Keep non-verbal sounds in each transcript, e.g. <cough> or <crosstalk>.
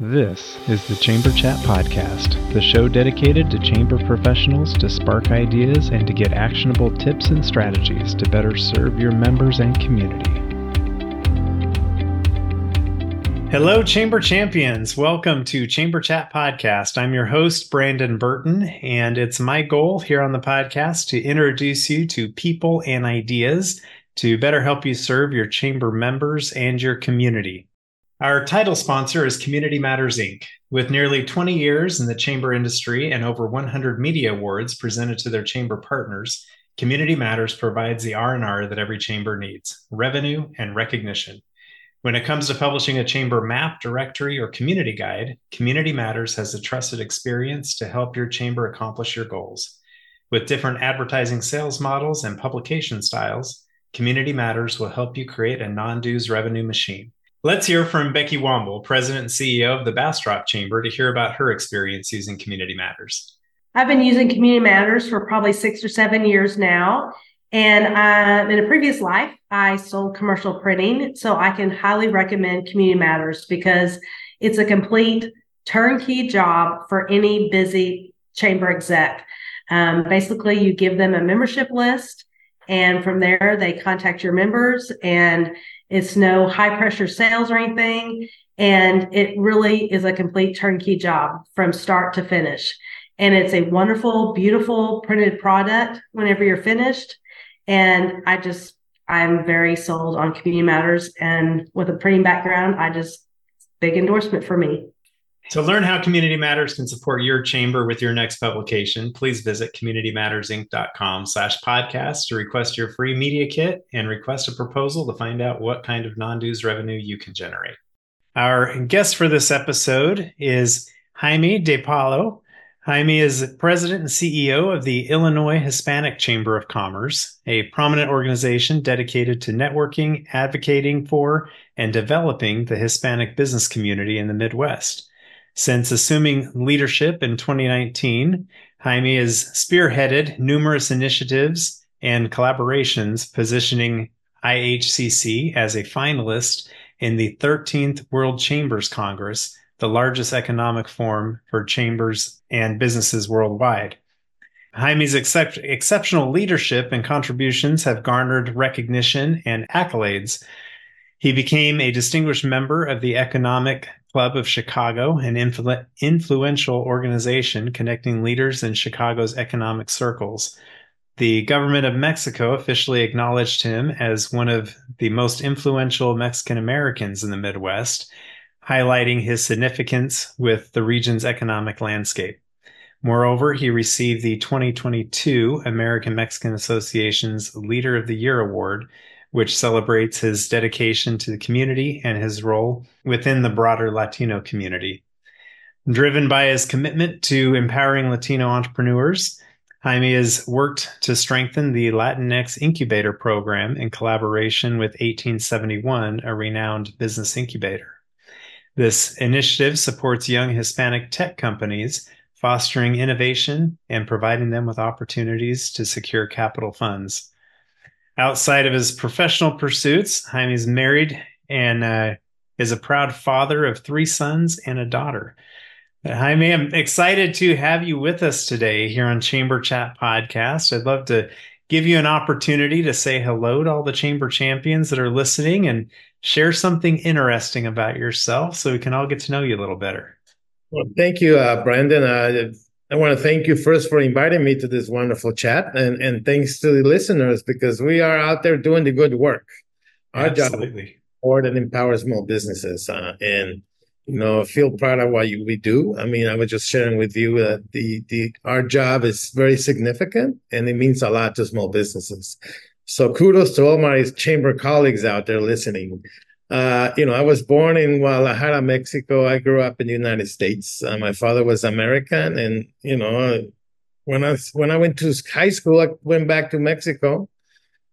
This is the Chamber Chat Podcast, the show dedicated to chamber professionals to spark ideas and to get actionable tips and strategies to better serve your members and community. Hello, Chamber Champions. Welcome to Chamber Chat Podcast. I'm your host, Brandon Burton, and it's my goal here on the podcast to introduce you to people and ideas to better help you serve your chamber members and your community. Our title sponsor is Community Matters Inc. With nearly 20 years in the chamber industry and over 100 media awards presented to their chamber partners, Community Matters provides the R&R that every chamber needs: revenue and recognition. When it comes to publishing a chamber map, directory, or community guide, Community Matters has a trusted experience to help your chamber accomplish your goals. With different advertising sales models and publication styles, Community Matters will help you create a non dues revenue machine. Let's hear from Becky Womble, President and CEO of the Bastrop Chamber, to hear about her experience using Community Matters. I've been using Community Matters for probably six or seven years now. And uh, in a previous life, I sold commercial printing. So I can highly recommend Community Matters because it's a complete turnkey job for any busy chamber exec. Um, basically, you give them a membership list, and from there, they contact your members and it's no high pressure sales or anything. And it really is a complete turnkey job from start to finish. And it's a wonderful, beautiful printed product whenever you're finished. And I just, I'm very sold on Community Matters. And with a printing background, I just, big endorsement for me. To learn how Community Matters can support your chamber with your next publication, please visit communitymattersinc.com slash podcast to request your free media kit and request a proposal to find out what kind of non-dues revenue you can generate. Our guest for this episode is Jaime di Paulo. Jaime is president and CEO of the Illinois Hispanic Chamber of Commerce, a prominent organization dedicated to networking, advocating for, and developing the Hispanic business community in the Midwest. Since assuming leadership in 2019, Jaime has spearheaded numerous initiatives and collaborations positioning IHCC as a finalist in the 13th World Chambers Congress, the largest economic forum for chambers and businesses worldwide. Jaime's excep- exceptional leadership and contributions have garnered recognition and accolades. He became a distinguished member of the Economic Club of Chicago, an influ- influential organization connecting leaders in Chicago's economic circles. The government of Mexico officially acknowledged him as one of the most influential Mexican Americans in the Midwest, highlighting his significance with the region's economic landscape. Moreover, he received the 2022 American Mexican Association's Leader of the Year Award which celebrates his dedication to the community and his role within the broader Latino community. Driven by his commitment to empowering Latino entrepreneurs, Jaime has worked to strengthen the Latinx Incubator Program in collaboration with 1871, a renowned business incubator. This initiative supports young Hispanic tech companies, fostering innovation and providing them with opportunities to secure capital funds. Outside of his professional pursuits, Jaime's married and uh, is a proud father of three sons and a daughter. Jaime, I'm excited to have you with us today here on Chamber Chat Podcast. I'd love to give you an opportunity to say hello to all the Chamber champions that are listening and share something interesting about yourself so we can all get to know you a little better. Well, thank you, uh, Brandon. Uh, I want to thank you first for inviting me to this wonderful chat, and and thanks to the listeners because we are out there doing the good work. Our Absolutely. job or that empowers small businesses, uh, and you know feel proud of what you, we do. I mean, I was just sharing with you that the the our job is very significant and it means a lot to small businesses. So kudos to all my chamber colleagues out there listening. Uh, you know, I was born in Guadalajara, Mexico. I grew up in the United States. Uh, my father was American, and you know, when I when I went to high school, I went back to Mexico,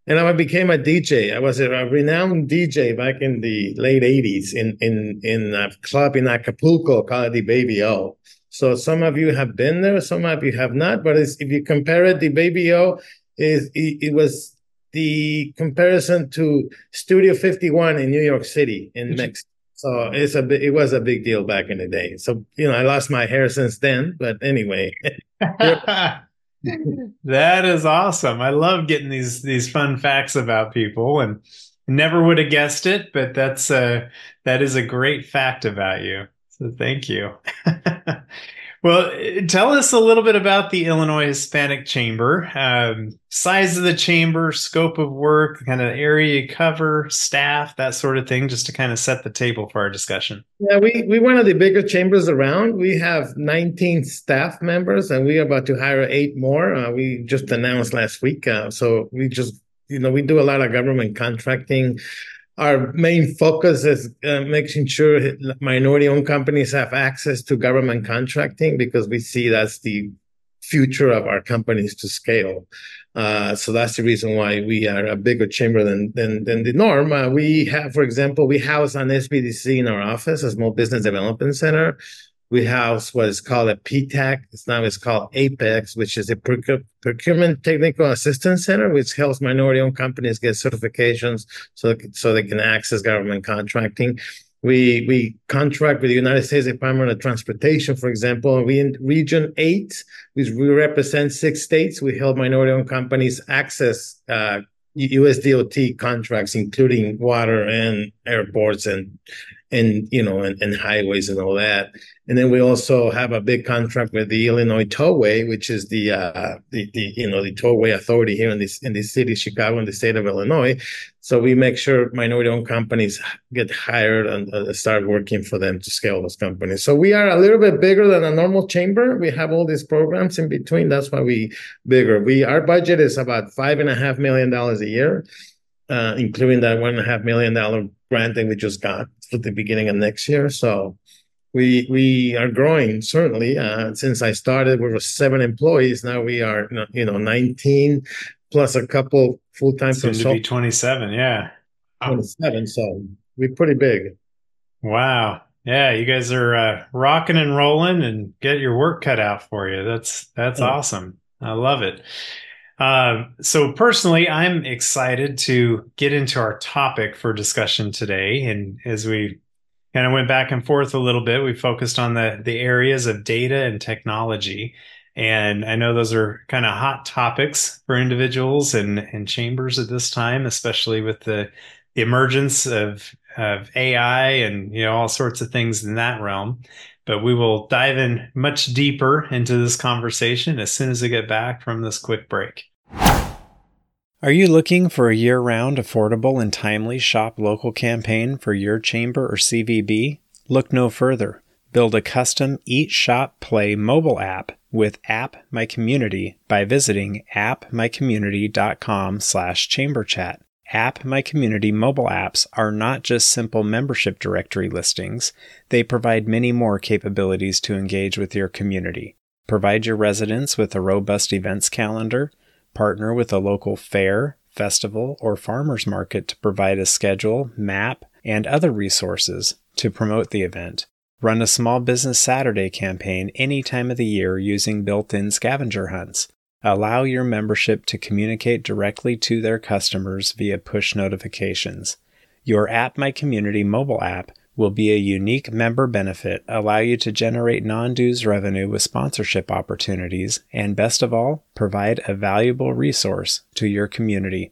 and I became a DJ. I was a, a renowned DJ back in the late '80s in in in a club in Acapulco called the Baby O. So some of you have been there, some of you have not. But if you compare it, the Baby O is it, it was the comparison to Studio 51 in New York City in Mexico. So it's a it was a big deal back in the day. So you know, I lost my hair since then, but anyway. <laughs> that is awesome. I love getting these these fun facts about people and never would have guessed it, but that's uh that is a great fact about you. So thank you. <laughs> Well, tell us a little bit about the Illinois Hispanic Chamber, um, size of the chamber, scope of work, kind of area you cover, staff, that sort of thing, just to kind of set the table for our discussion. Yeah, we we one of the bigger chambers around. We have 19 staff members, and we are about to hire eight more. Uh, we just announced last week, uh, so we just you know we do a lot of government contracting our main focus is uh, making sure minority-owned companies have access to government contracting because we see that's the future of our companies to scale. Uh, so that's the reason why we are a bigger chamber than than, than the norm. Uh, we have, for example, we house an SBDC in our office, a small business development center we house what is called a PTAC. It's now it's called Apex, which is a procurement technical assistance center, which helps minority-owned companies get certifications so so they can access government contracting. We we contract with the United States Department of Transportation, for example. We in Region Eight, which we represent six states. We help minority-owned companies access uh, USDOT contracts, including water and airports and and you know and, and highways and all that. And then we also have a big contract with the Illinois Tollway, which is the uh, the, the you know the tollway authority here in this in the city Chicago in the state of Illinois. So we make sure minority-owned companies get hired and uh, start working for them to scale those companies. So we are a little bit bigger than a normal chamber. We have all these programs in between. That's why we bigger. We our budget is about five and a half million dollars a year, uh, including that one and a half million dollar grant that we just got for the beginning of next year. So we we are growing certainly. Uh, since I started, we were seven employees. Now we are you know 19 plus a couple full time consultants. to be 27, yeah. 27, so we're pretty big. Wow. Yeah, you guys are uh, rocking and rolling and get your work cut out for you. That's that's yeah. awesome. I love it. Uh, so personally, I'm excited to get into our topic for discussion today. And as we kind of went back and forth a little bit, we focused on the the areas of data and technology. And I know those are kind of hot topics for individuals and, and chambers at this time, especially with the, the emergence of, of AI and you know all sorts of things in that realm. But we will dive in much deeper into this conversation as soon as we get back from this quick break. Are you looking for a year round, affordable, and timely shop local campaign for your chamber or CVB? Look no further. Build a custom Eat Shop Play mobile app with App My Community by visiting appmycommunity.com slash chamberchat. App My Community mobile apps are not just simple membership directory listings, they provide many more capabilities to engage with your community. Provide your residents with a robust events calendar, partner with a local fair, festival, or farmers market to provide a schedule, map, and other resources to promote the event. Run a small business Saturday campaign any time of the year using built in scavenger hunts. Allow your membership to communicate directly to their customers via push notifications. Your App My Community mobile app will be a unique member benefit, allow you to generate non dues revenue with sponsorship opportunities, and best of all, provide a valuable resource to your community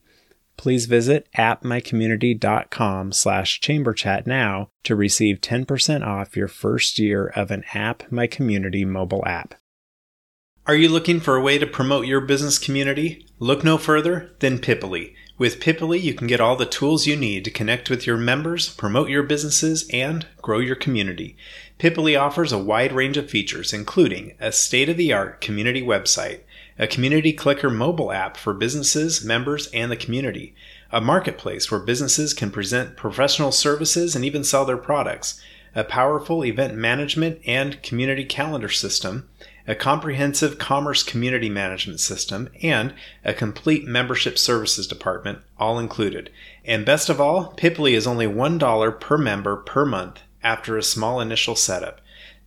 please visit appmycommunity.com slash chamberchat now to receive 10% off your first year of an App My Community mobile app. Are you looking for a way to promote your business community? Look no further than Pippily. With Pippily, you can get all the tools you need to connect with your members, promote your businesses, and grow your community. Pippily offers a wide range of features, including a state of the art community website a community clicker mobile app for businesses, members, and the community, a marketplace where businesses can present professional services and even sell their products, a powerful event management and community calendar system, a comprehensive commerce community management system, and a complete membership services department, all included. And best of all, Pippily is only $1 per member per month after a small initial setup.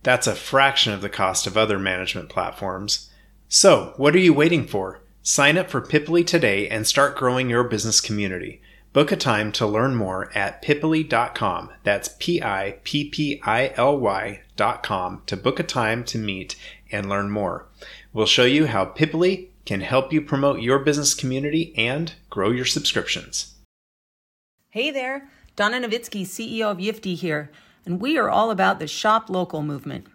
That's a fraction of the cost of other management platforms. So, what are you waiting for? Sign up for Pippily today and start growing your business community. Book a time to learn more at pippily.com. That's P I P P I L Y.com to book a time to meet and learn more. We'll show you how Pippily can help you promote your business community and grow your subscriptions. Hey there, Donna Novitsky, CEO of Yiftee here, and we are all about the shop local movement.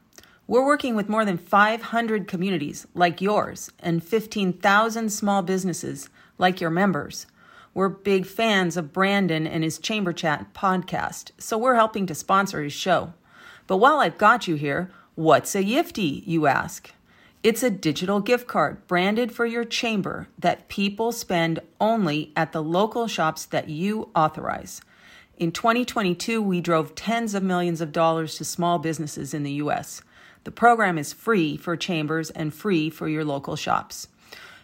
We're working with more than 500 communities like yours and 15,000 small businesses like your members. We're big fans of Brandon and his Chamber Chat podcast, so we're helping to sponsor his show. But while I've got you here, what's a Yiftee, you ask? It's a digital gift card branded for your chamber that people spend only at the local shops that you authorize. In 2022, we drove tens of millions of dollars to small businesses in the U.S. The program is free for chambers and free for your local shops.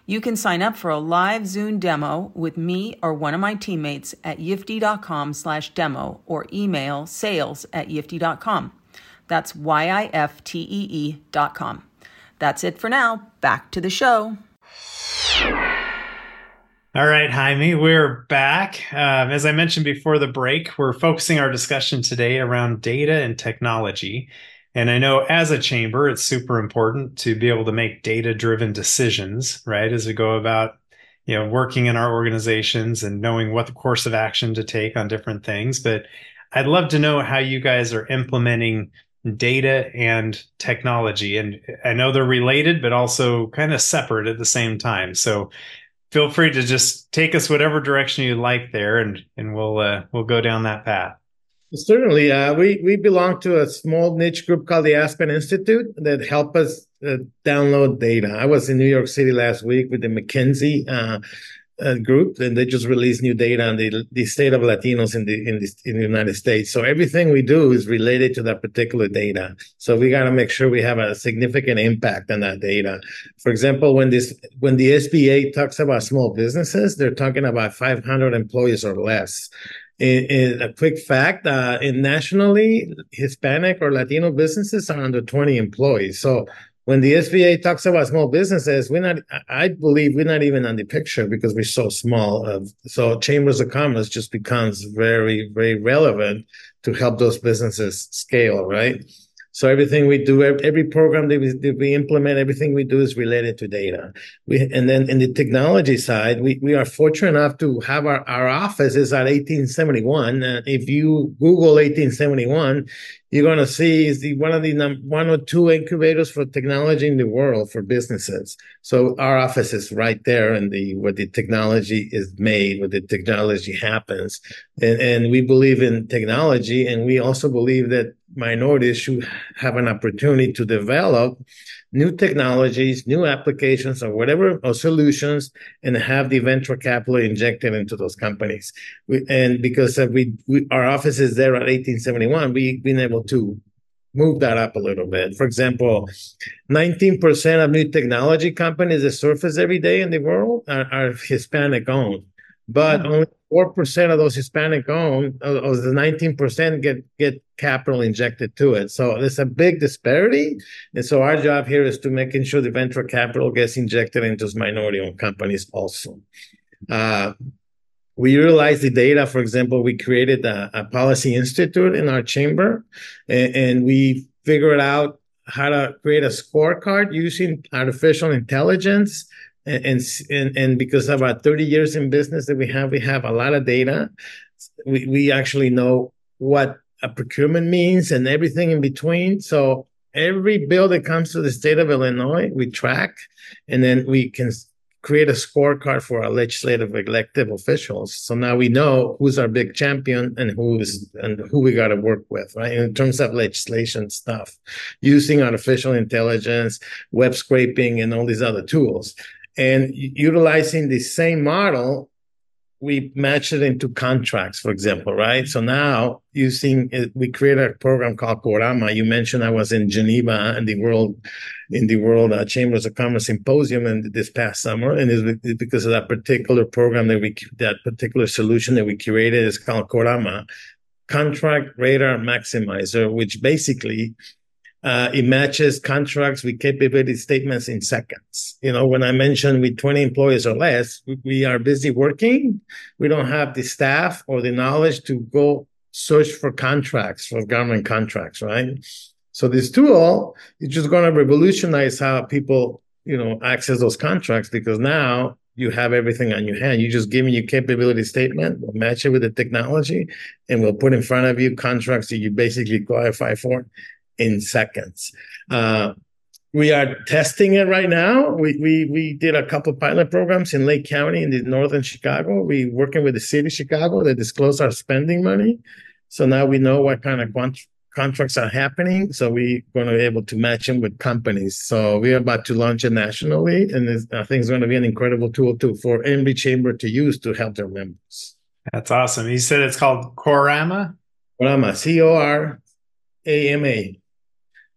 You can sign up for a live Zoom demo with me or one of my teammates at yiftee.com slash demo or email sales at yiftee.com. That's Y-I-F-T-E-E dot com. That's it for now. Back to the show. All right, Jaime, we're back. Um, as I mentioned before the break, we're focusing our discussion today around data and technology. And I know as a chamber, it's super important to be able to make data driven decisions, right? As we go about, you know, working in our organizations and knowing what the course of action to take on different things. But I'd love to know how you guys are implementing data and technology. And I know they're related, but also kind of separate at the same time. So feel free to just take us whatever direction you like there and, and we'll, uh, we'll go down that path. Certainly, uh, we we belong to a small niche group called the Aspen Institute that help us uh, download data. I was in New York City last week with the McKinsey uh, group, and they just released new data on the the state of Latinos in the in the in the United States. So everything we do is related to that particular data. So we got to make sure we have a significant impact on that data. For example, when this when the SBA talks about small businesses, they're talking about 500 employees or less in, in a quick fact, uh, in nationally, Hispanic or Latino businesses are under 20 employees. So when the SBA talks about small businesses, we're not, I believe we're not even on the picture because we're so small. Uh, so chambers of commerce just becomes very, very relevant to help those businesses scale, right? So everything we do, every program that we, that we, implement, everything we do is related to data. We, and then in the technology side, we, we are fortunate enough to have our, our office is at 1871. Uh, if you Google 1871, you're going to see is the one of the num- one or two incubators for technology in the world for businesses. So our office is right there in the where the technology is made, where the technology happens, and and we believe in technology, and we also believe that minorities should have an opportunity to develop new technologies, new applications, or whatever or solutions, and have the venture capital injected into those companies. We, and because uh, we, we, our office is there at 1871, we've been able to move that up a little bit. For example, 19% of new technology companies that surface every day in the world are, are Hispanic owned, but mm-hmm. only four percent of those Hispanic owned, of the nineteen percent get get capital injected to it. So there's a big disparity, and so our job here is to making sure the venture capital gets injected into minority-owned companies also. Uh, we utilize the data. For example, we created a, a policy institute in our chamber, and, and we figured out how to create a scorecard using artificial intelligence and, and and because of our 30 years in business that we have we have a lot of data. We, we actually know what a procurement means and everything in between. So every bill that comes to the state of illinois we track and then we can create a scorecard for our legislative elective officials. So now we know who's our big champion and who's and who we got to work with right? In terms of legislation stuff using artificial intelligence web scraping and all these other tools and utilizing the same model, we match it into contracts, for example, right? So now using it, we create a program called Corama. You mentioned I was in Geneva and the world, in the World uh, Chambers of Commerce Symposium and this past summer, and it's because of that particular program that we, that particular solution that we created is called Corama, Contract Radar Maximizer, which basically uh, it matches contracts with capability statements in seconds. You know, when I mentioned with 20 employees or less, we are busy working. We don't have the staff or the knowledge to go search for contracts, for government contracts, right? So this tool is just going to revolutionize how people, you know, access those contracts because now you have everything on your hand. You just give me your capability statement, we'll match it with the technology, and we'll put in front of you contracts that you basically qualify for in seconds. Uh, we are testing it right now. We, we we did a couple pilot programs in Lake County in the northern Chicago. We working with the city of Chicago. They disclose our spending money, so now we know what kind of quant- contracts are happening. So we're going to be able to match them with companies. So we're about to launch it nationally, and I think it's going to be an incredible tool too for every chamber to use to help their members. That's awesome. You said it's called Corama. Corama, C O R A M A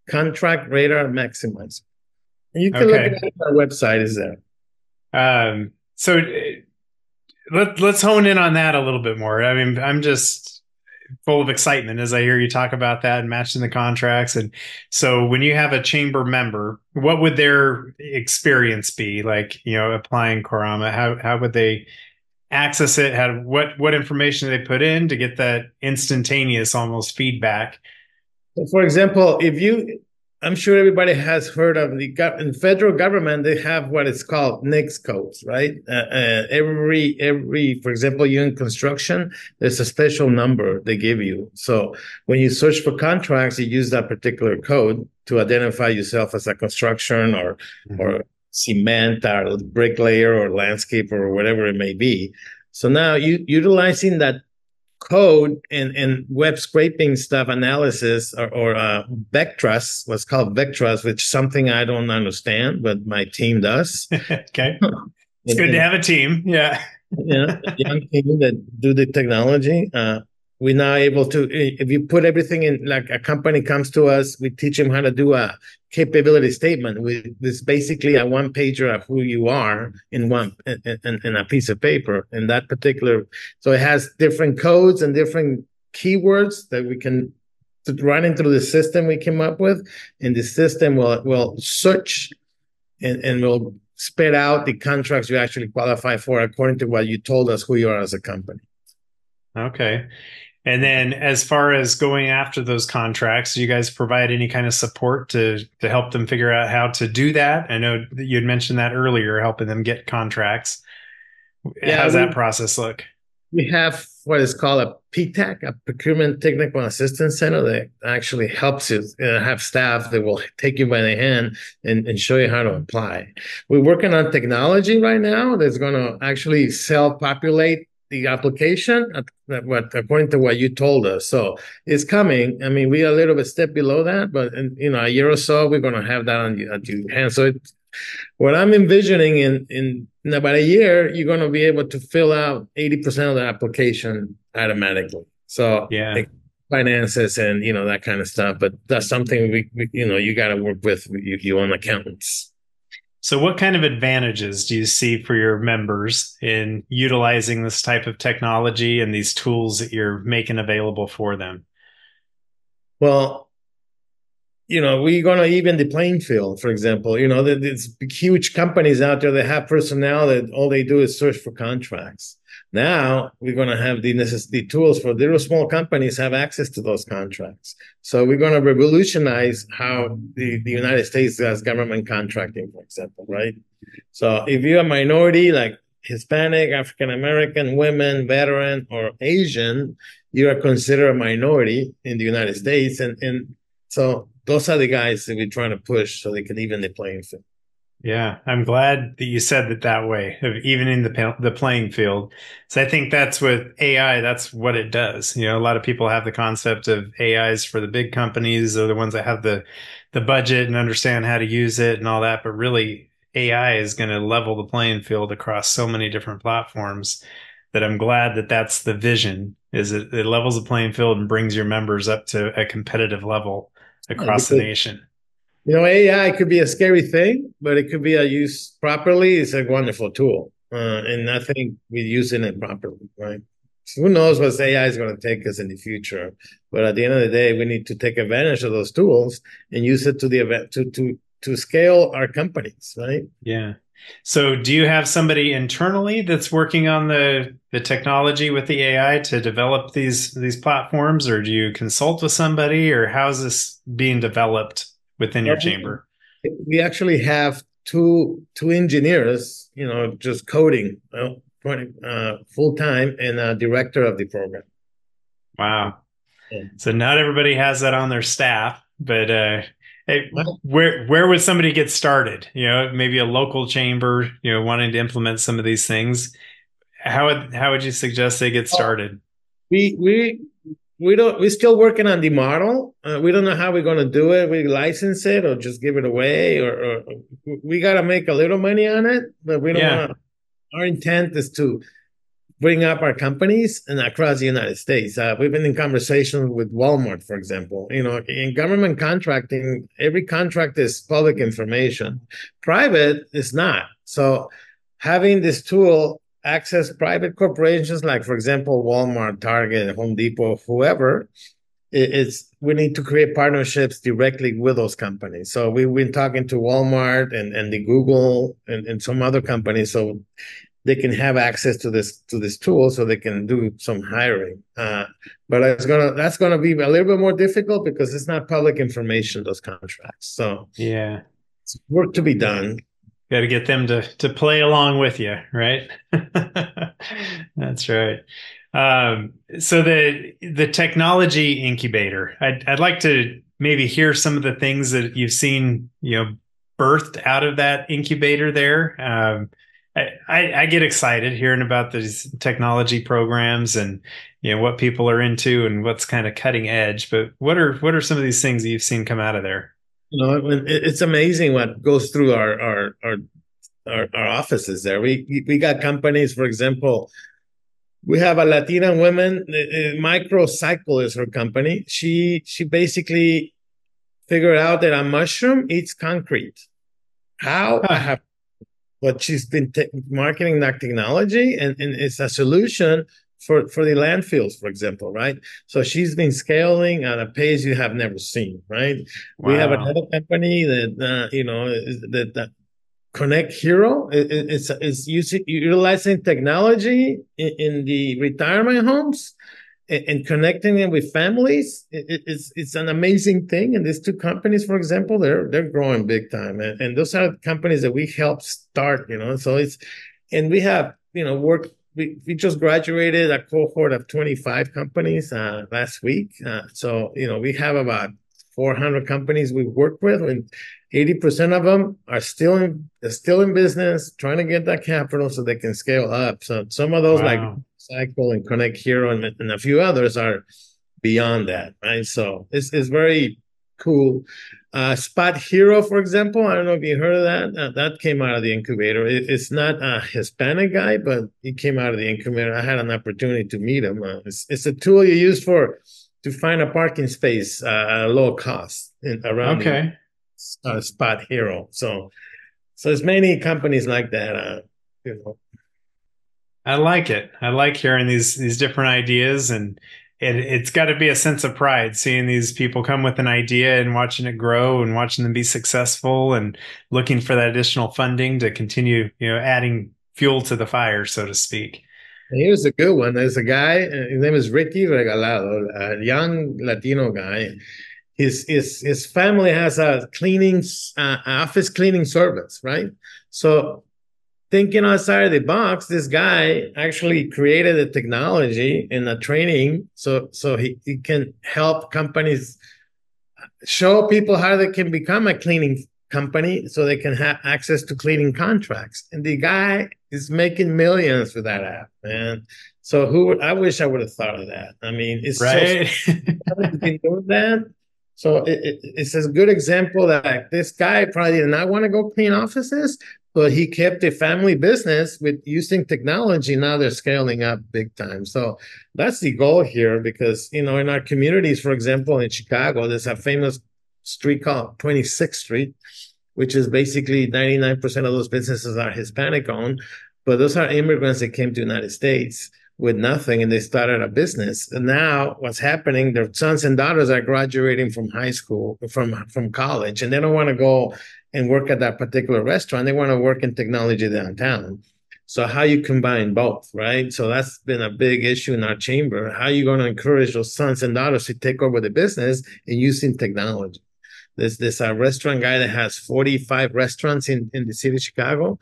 contract radar maximizer. And you can okay. look at our website is there. Um, so uh, let, let's hone in on that a little bit more. I mean, I'm just full of excitement as I hear you talk about that and matching the contracts. And so when you have a chamber member, what would their experience be like, you know, applying Corama? How, how would they access it? How, what, what information do they put in to get that instantaneous almost feedback? For example, if you, I'm sure everybody has heard of the in federal government. They have what is called NAICS codes, right? Uh, uh, every every, for example, you in construction, there's a special number they give you. So when you search for contracts, you use that particular code to identify yourself as a construction or mm-hmm. or cement or bricklayer or landscaper or whatever it may be. So now you utilizing that code and, and web scraping stuff analysis or, or uh, Vectrust, what's called Vectrust, which is something I don't understand, but my team does. <laughs> okay. <laughs> It's and, good to have a team. Yeah. yeah, young team that do the technology. Uh, we're now able to eh, if you put everything in like a company comes to us we teach them how to do a capability statement with this basically a one pager of who you are in one in, in, in, a piece of paper. In that particular so it has different codes and different keywords that we can run into the system we came up with. And the system will will search and, and will spit out the contracts you actually qualify for according to what you told us who you are as a company. Okay and then as far as going after those contracts, do you guys provide any kind of support to to help them figure out how to do that? I know you had mentioned that earlier, helping them get contracts. Yeah, How's we, that process look? We have what is called a PTAC, a Procurement Technical Assistance Center that actually helps you uh, have staff that will take you by the hand and, and show you how to apply. We're working on technology right now that's going to actually self-populate the application what according to what you told us. So it's coming. I mean, we are a little bit step below that, but in you know a year or so we're going to have that on at your hand. So it, what I'm envisioning in, in in about a year, you're going to be able to fill out 80% of the application automatically. So yeah. Like, finances and you know that kind of stuff but that's something we, we you know you got to work with you, you on accountants so, what kind of advantages do you see for your members in utilizing this type of technology and these tools that you're making available for them? Well, you know, we're going to even the playing field, for example. You know, there's huge companies out there that have personnel that all they do is search for contracts. Now we're going to have the tools for little small companies have access to those contracts. So we're going to revolutionize how the, the United States does government contracting, for example, right? So if you're a minority like Hispanic, African American, women, veteran, or Asian, you are considered a minority in the United States. And, and so those are the guys that we're trying to push so they can even the playing field. Yeah, I'm glad that you said it that way, even in the the playing field. So I think that's with AI. That's what it does. You know, a lot of people have the concept of AIs for the big companies, or the ones that have the the budget and understand how to use it and all that. But really, AI is going to level the playing field across so many different platforms. That I'm glad that that's the vision. Is it, it levels the playing field and brings your members up to a competitive level across the nation you know, AI could be a scary thing, but it could be a use properly. It's a wonderful tool, uh, and I think we're using it properly, right? who knows what AI is going to take us in the future. But at the end of the day, we need to take advantage of those tools and use it to the event to to to scale our companies, right? Yeah. So do you have somebody internally that's working on the the technology with the AI to develop these these platforms or do you consult with somebody or how's this being developed within your chamber? We actually have two two engineers, you know, just coding uh, full time and a director of the program. Wow. Yeah. So not everybody has that on their staff, but uh Hey, where where would somebody get started? You know, maybe a local chamber, you know, wanting to implement some of these things. How would how would you suggest they get started? We we we don't we're still working on the model. Uh, we don't know how we're going to do it. We license it or just give it away, or, or we got to make a little money on it, but we don't. Yeah. Wanna, our intent is to bring up our companies and across the United States. Uh, we've been in conversation with Walmart, for example. You know, in government contracting, every contract is public information. Private is not. So having this tool access private corporations like, for example, Walmart, Target, Home Depot, whoever, it's we need to create partnerships directly with those companies. So we've been talking to Walmart and, and the Google and, and some other companies. So they can have access to this to this tool so they can do some hiring uh, but it's gonna that's gonna be a little bit more difficult because it's not public information those contracts so yeah it's work to be done got to get them to to play along with you right <laughs> that's right um, so the the technology incubator I'd, I'd like to maybe hear some of the things that you've seen you know birthed out of that incubator there um, I, I get excited hearing about these technology programs and you know what people are into and what's kind of cutting edge. But what are what are some of these things that you've seen come out of there? You know, it's amazing what goes through our our our our, our offices there. We we got companies, for example, we have a Latina woman, Mycocycle is her company. She she basically figured out that a mushroom eats concrete. How? I have but she's been te- marketing that technology and, and it's a solution for, for the landfills, for example, right? So she's been scaling at a pace you have never seen, right? Wow. We have another company that, uh, you know, that, that Connect Hero is, is using, utilizing technology in, in the retirement homes and connecting them with families it's it's an amazing thing and these two companies for example they're they're growing big time and, and those are companies that we help start you know so it's and we have you know work we, we just graduated a cohort of 25 companies uh, last week uh, so you know we have about 400 companies we work with and 80% of them are still in still in business trying to get that capital so they can scale up so some of those wow. like Cycle and Connect Hero and, and a few others are beyond that, right? So it's, it's very cool. Uh, Spot Hero, for example, I don't know if you heard of that. Uh, that came out of the incubator. It, it's not a Hispanic guy, but he came out of the incubator. I had an opportunity to meet him. Uh, it's, it's a tool you use for to find a parking space uh, at a low cost in, around okay. The, uh, Spot Hero. So, so there's many companies like that. Uh, you know, I like it. I like hearing these these different ideas and it, it's got to be a sense of pride seeing these people come with an idea and watching it grow and watching them be successful and looking for that additional funding to continue, you know, adding fuel to the fire, so to speak. Here's a good one. There's a guy, uh, his name is Ricky Regalado, a young Latino guy. His his his family has a cleaning uh, office cleaning service, right? So thinking outside of the box, this guy actually created a technology and a training so so he, he can help companies show people how they can become a cleaning company so they can have access to cleaning contracts. And the guy is making millions with that app, man. So who I wish I would have thought of that. I mean, it's right. <laughs> so that. So it, it, it's a good example that this guy probably did not want to go clean offices, but he kept a family business with using technology. Now they're scaling up big time. So that's the goal here because, you know, in our communities, for example, in Chicago, there's a famous street called 26th Street, which is basically 99% of those businesses are Hispanic owned, but those are immigrants that came to the United States with nothing and they started a business. And now what's happening, their sons and daughters are graduating from high school, from from college, and they don't want to go and work at that particular restaurant. They want to work in technology downtown. So how you combine both, right? So that's been a big issue in our chamber. How are you going to encourage those sons and daughters to take over the business and using technology? There's this a restaurant guy that has 45 restaurants in, in the city of Chicago.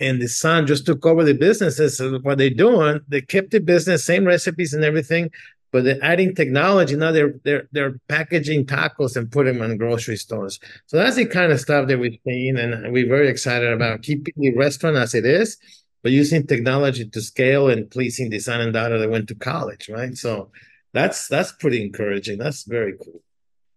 And the son just took over the businesses. What they're doing, they kept the business, same recipes and everything, but they're adding technology. Now they're they're they're packaging tacos and putting them in grocery stores. So that's the kind of stuff that we've seen, and we're very excited about keeping the restaurant as it is, but using technology to scale and pleasing the son and daughter that went to college, right? So that's that's pretty encouraging. That's very cool.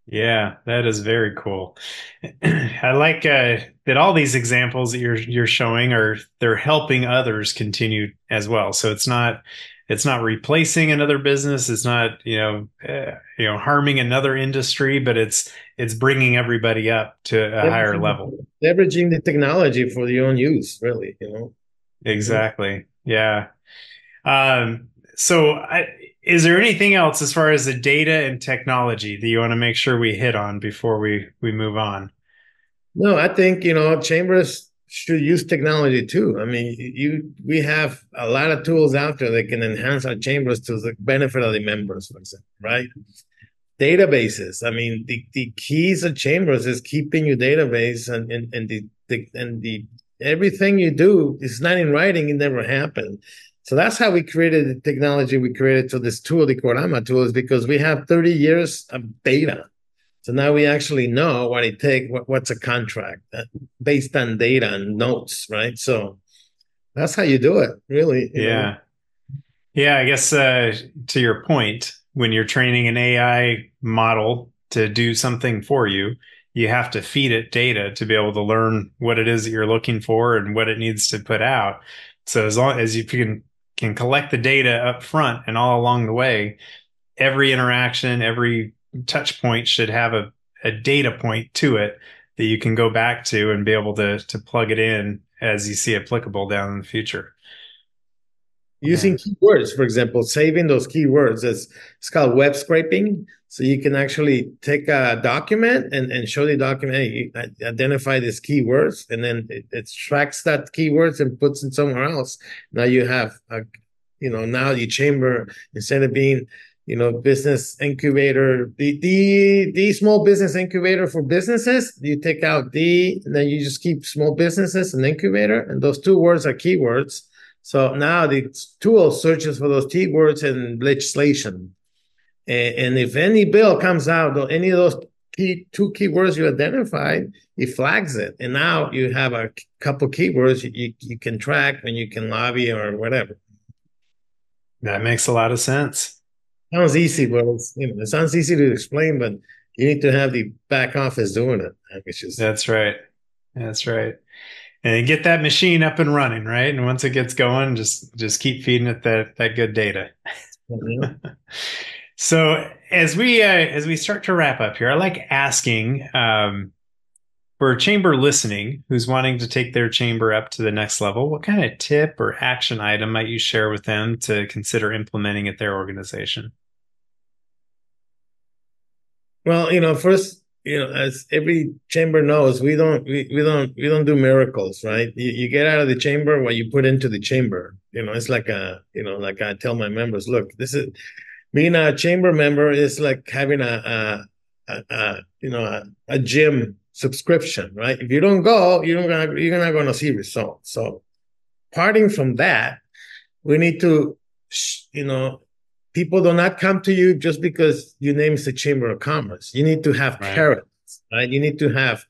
Yeah, that is very cool. <clears throat> I like uh, that all these examples that you're you're showing are they're helping others continue as well. So it's not it's not replacing another business. It's not you know uh, you know harming another industry but it's it's bringing everybody up to a leveraging, higher level leveraging the technology for your own use really you know? Exactly. Yeah. Um so I, is there anything else as far as the data and technology that you want to make sure we hit on before we we move on no i think you know chambers should use technology too. I mean, you we have a lot of tools out there that can enhance our chambers to the benefit of the members, for example, right? Databases. I mean, the, the keys of chambers is keeping your database and, and, and the, the and the everything you do is not in writing, it never happened. So that's how we created the technology we created to this tool, the Corama tool, is because we have 30 years of data so now we actually know what it takes, what, what's a contract uh, based on data and notes, right? So that's how you do it, really. Yeah. Know? Yeah, I guess uh, to your point, when you're training an AI model to do something for you, you have to feed it data to be able to learn what it is that you're looking for and what it needs to put out. So as long as you can can collect the data up front and all along the way, every interaction, every touch point should have a, a data point to it that you can go back to and be able to to plug it in as you see applicable down in the future. Using keywords, for example, saving those keywords is it's called web scraping. So you can actually take a document and, and show the document, uh, identify these keywords, and then it, it tracks that keywords and puts it somewhere else. Now you have a, you know, now your chamber instead of being you know, business incubator, the, the, the small business incubator for businesses, you take out the, and then you just keep small businesses and incubator. And those two words are keywords. So now the tool searches for those keywords in legislation. And, and if any bill comes out, or any of those key two keywords you identified, it flags it. And now you have a couple keywords you, you can track and you can lobby or whatever. That makes a lot of sense sounds easy, but it's, you know, it sounds easy to explain, but you need to have the back office doing it. Which is that's right, that's right, and get that machine up and running, right? And once it gets going, just just keep feeding it that that good data. Mm-hmm. <laughs> so as we uh, as we start to wrap up here, I like asking um, for chamber listening who's wanting to take their chamber up to the next level. What kind of tip or action item might you share with them to consider implementing at their organization? Well, you know, first, you know, as every chamber knows, we don't we, we don't we don't do miracles, right? You, you get out of the chamber what you put into the chamber. You know, it's like a you know, like I tell my members, look, this is being a chamber member is like having a, a, a, a you know a, a, gym subscription, right? If you don't go, you don't gonna you're not going to see results. So, parting from that, we need to you know people do not come to you just because your name is the Chamber of Commerce. You need to have right. carrots, right? You need to have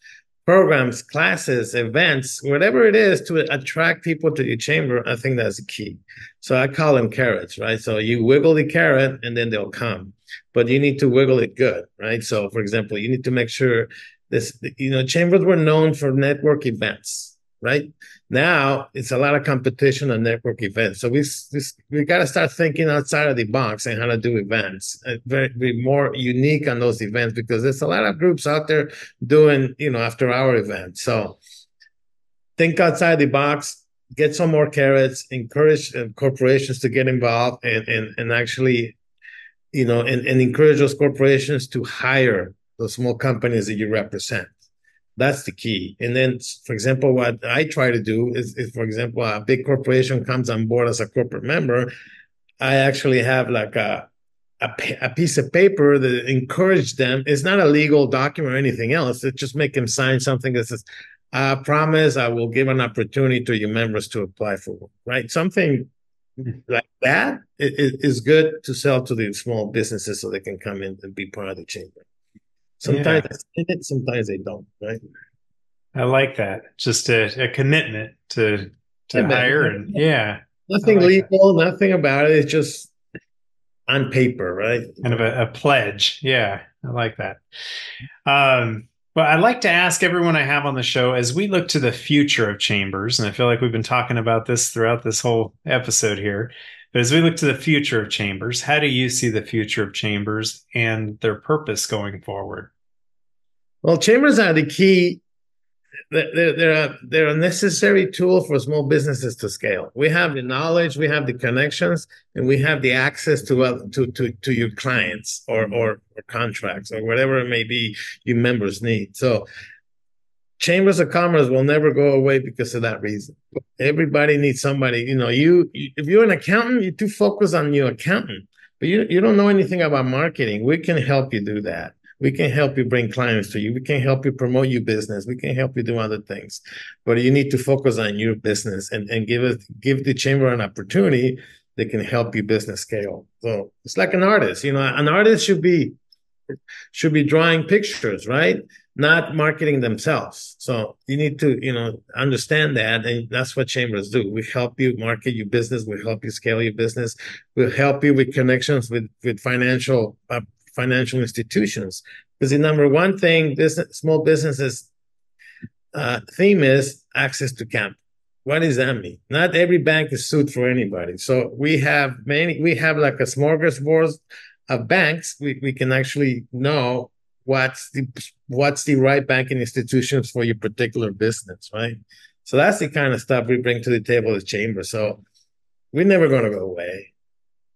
programs, classes, events, whatever it is to attract people to your chamber. I think that's the key. So I call them carrots, right? So you wiggle the carrot and then they'll come, but you need to wiggle it good, right? So for example, you need to make sure this, you know, chambers were known for network events right? Now it's a lot of competition on network events. So we we got to start thinking outside of the box and how to do events, uh, very be more unique on those events because there's a lot of groups out there doing you know after hour events. So think outside the box. get some more carrots, encourage uh, corporations to get involved, and and and actually, you know, and, and encourage those corporations to hire those small companies that you represent. That's the key. And then, for example, what I try to do is, is for example, a big corporation comes on board as a corporate member. I actually have like a a, a piece of paper that encourage them. It's not a legal document or anything else. It just make them sign something that says, I promise I will give an opportunity to your members to apply for right? Something like that is good to sell to the small businesses so they can come in and be part of the chamber. Sometimes yeah. it, sometimes they don't, right? I like that. Just a, a commitment to to yeah, hire and yeah. Nothing like legal, that. nothing about it. It's just on paper, right? Kind of a, a pledge. Yeah, I like that. Um, well, I'd like to ask everyone I have on the show as we look to the future of chambers, and I feel like we've been talking about this throughout this whole episode here. But as we look to the future of chambers, how do you see the future of chambers and their purpose going forward? Well, chambers are the key they're, they're, a, they're a necessary tool for small businesses to scale. We have the knowledge, we have the connections, and we have the access to uh, to, to, to your clients or, or, or contracts or whatever it may be you members need. So chambers of commerce will never go away because of that reason. Everybody needs somebody. You know, you, you if you're an accountant, you're too focused on your accountant, but you you don't know anything about marketing. We can help you do that. We can help you bring clients to you. We can help you promote your business. We can help you do other things. But you need to focus on your business and, and give it give the chamber an opportunity that can help your business scale. So it's like an artist. You know, an artist should be should be drawing pictures, right? Not marketing themselves. So you need to, you know, understand that. And that's what chambers do. We help you market your business. We help you scale your business. We'll help you with connections with, with financial uh, financial institutions. Because the number one thing business, small businesses uh, theme is access to capital. What does that mean? Not every bank is sued for anybody. So we have many, we have like a smorgasbord of banks. We, we can actually know what's the what's the right banking institutions for your particular business, right? So that's the kind of stuff we bring to the table as chamber. So we're never going to go away.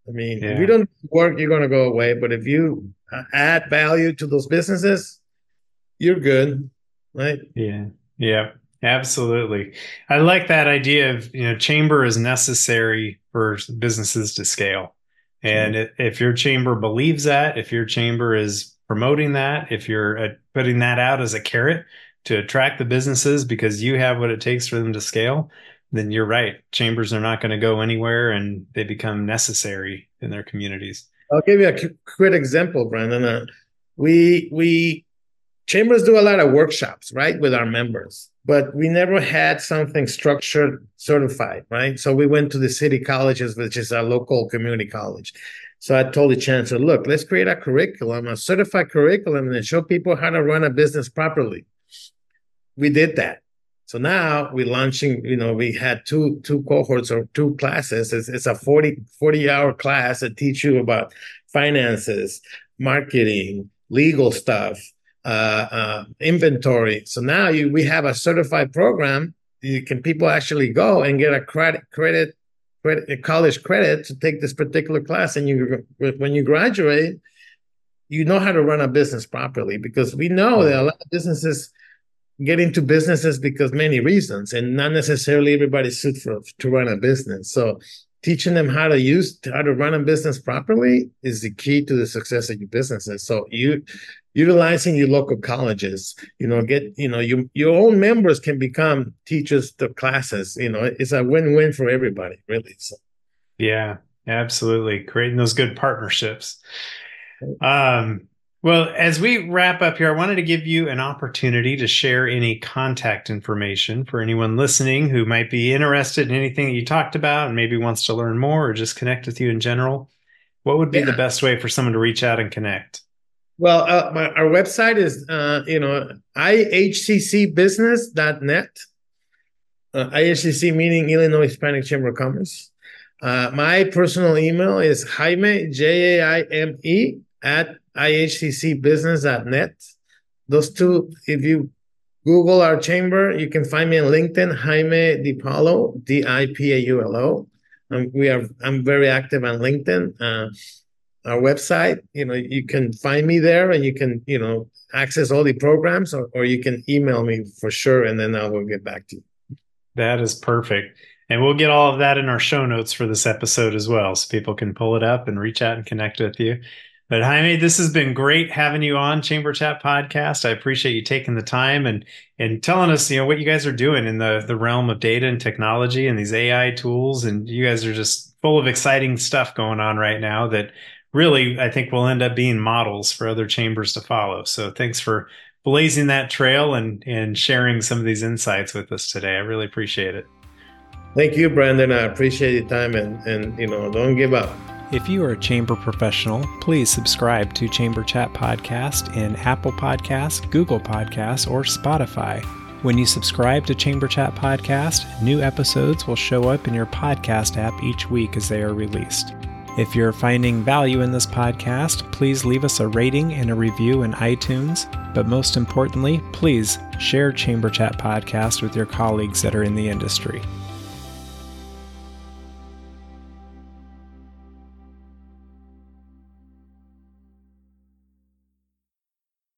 I mean, yeah. if you don't work, you're going to go away. But if you add value to those businesses, you're good, right? Yeah, yeah, absolutely. I like that idea of you know, chamber is necessary for businesses to scale, and mm-hmm. if your chamber believes that, if your chamber is promoting that, if you're uh, putting that out as a carrot to attract the businesses because you have what it takes for them to scale, then you're right. Chambers are not going to go anywhere and they become necessary in their communities. I'll give you a quick example, Brandon. Uh, we we chambers do a lot of workshops, right, with our members, but we never had something structured, certified, right? So we went to the city colleges, which is our local community college. So I told the chancellor, look, let's create a curriculum, a certified curriculum, and show people how to run a business properly. We did that. So now we're launching, you know, we had two two cohorts or two classes. It's, it's a 40, 40 hour class that teach you about finances, marketing, legal stuff, uh, uh, inventory. So now you we have a certified program. You can people actually go and get a credit credit credit college credit to take this particular class, and you when you graduate, you know how to run a business properly because we know that a lot of businesses get into businesses because many reasons and not necessarily everybody's suited for to run a business. So teaching them how to use how to run a business properly is the key to the success of your businesses. So you utilizing your local colleges you know get you know you your own members can become teachers to classes you know it's a win-win for everybody really so. Yeah absolutely. Creating those good partnerships. Um well, as we wrap up here, I wanted to give you an opportunity to share any contact information for anyone listening who might be interested in anything that you talked about and maybe wants to learn more or just connect with you in general. What would be yeah. the best way for someone to reach out and connect? Well, uh, my, our website is, uh, you know, ihccbusiness.net. Uh, IHCC meaning Illinois Hispanic Chamber of Commerce. Uh, my personal email is Jaime, J A I M E, at ihccbusiness.net. Those two, if you Google our chamber. You can find me on LinkedIn, Jaime DiPaulo, D I P A U L O. Um, we are. I'm very active on LinkedIn. Uh, our website, you know, you can find me there, and you can, you know, access all the programs, or, or you can email me for sure, and then I will get back to you. That is perfect. And we'll get all of that in our show notes for this episode as well, so people can pull it up and reach out and connect with you. But Jaime, this has been great having you on Chamber Chat podcast. I appreciate you taking the time and and telling us, you know, what you guys are doing in the the realm of data and technology and these AI tools. And you guys are just full of exciting stuff going on right now that really I think will end up being models for other chambers to follow. So thanks for blazing that trail and and sharing some of these insights with us today. I really appreciate it. Thank you, Brandon. I appreciate your time and and you know, don't give up. If you are a chamber professional, please subscribe to Chamber Chat Podcast in Apple Podcasts, Google Podcasts, or Spotify. When you subscribe to Chamber Chat Podcast, new episodes will show up in your podcast app each week as they are released. If you're finding value in this podcast, please leave us a rating and a review in iTunes. But most importantly, please share Chamber Chat Podcast with your colleagues that are in the industry.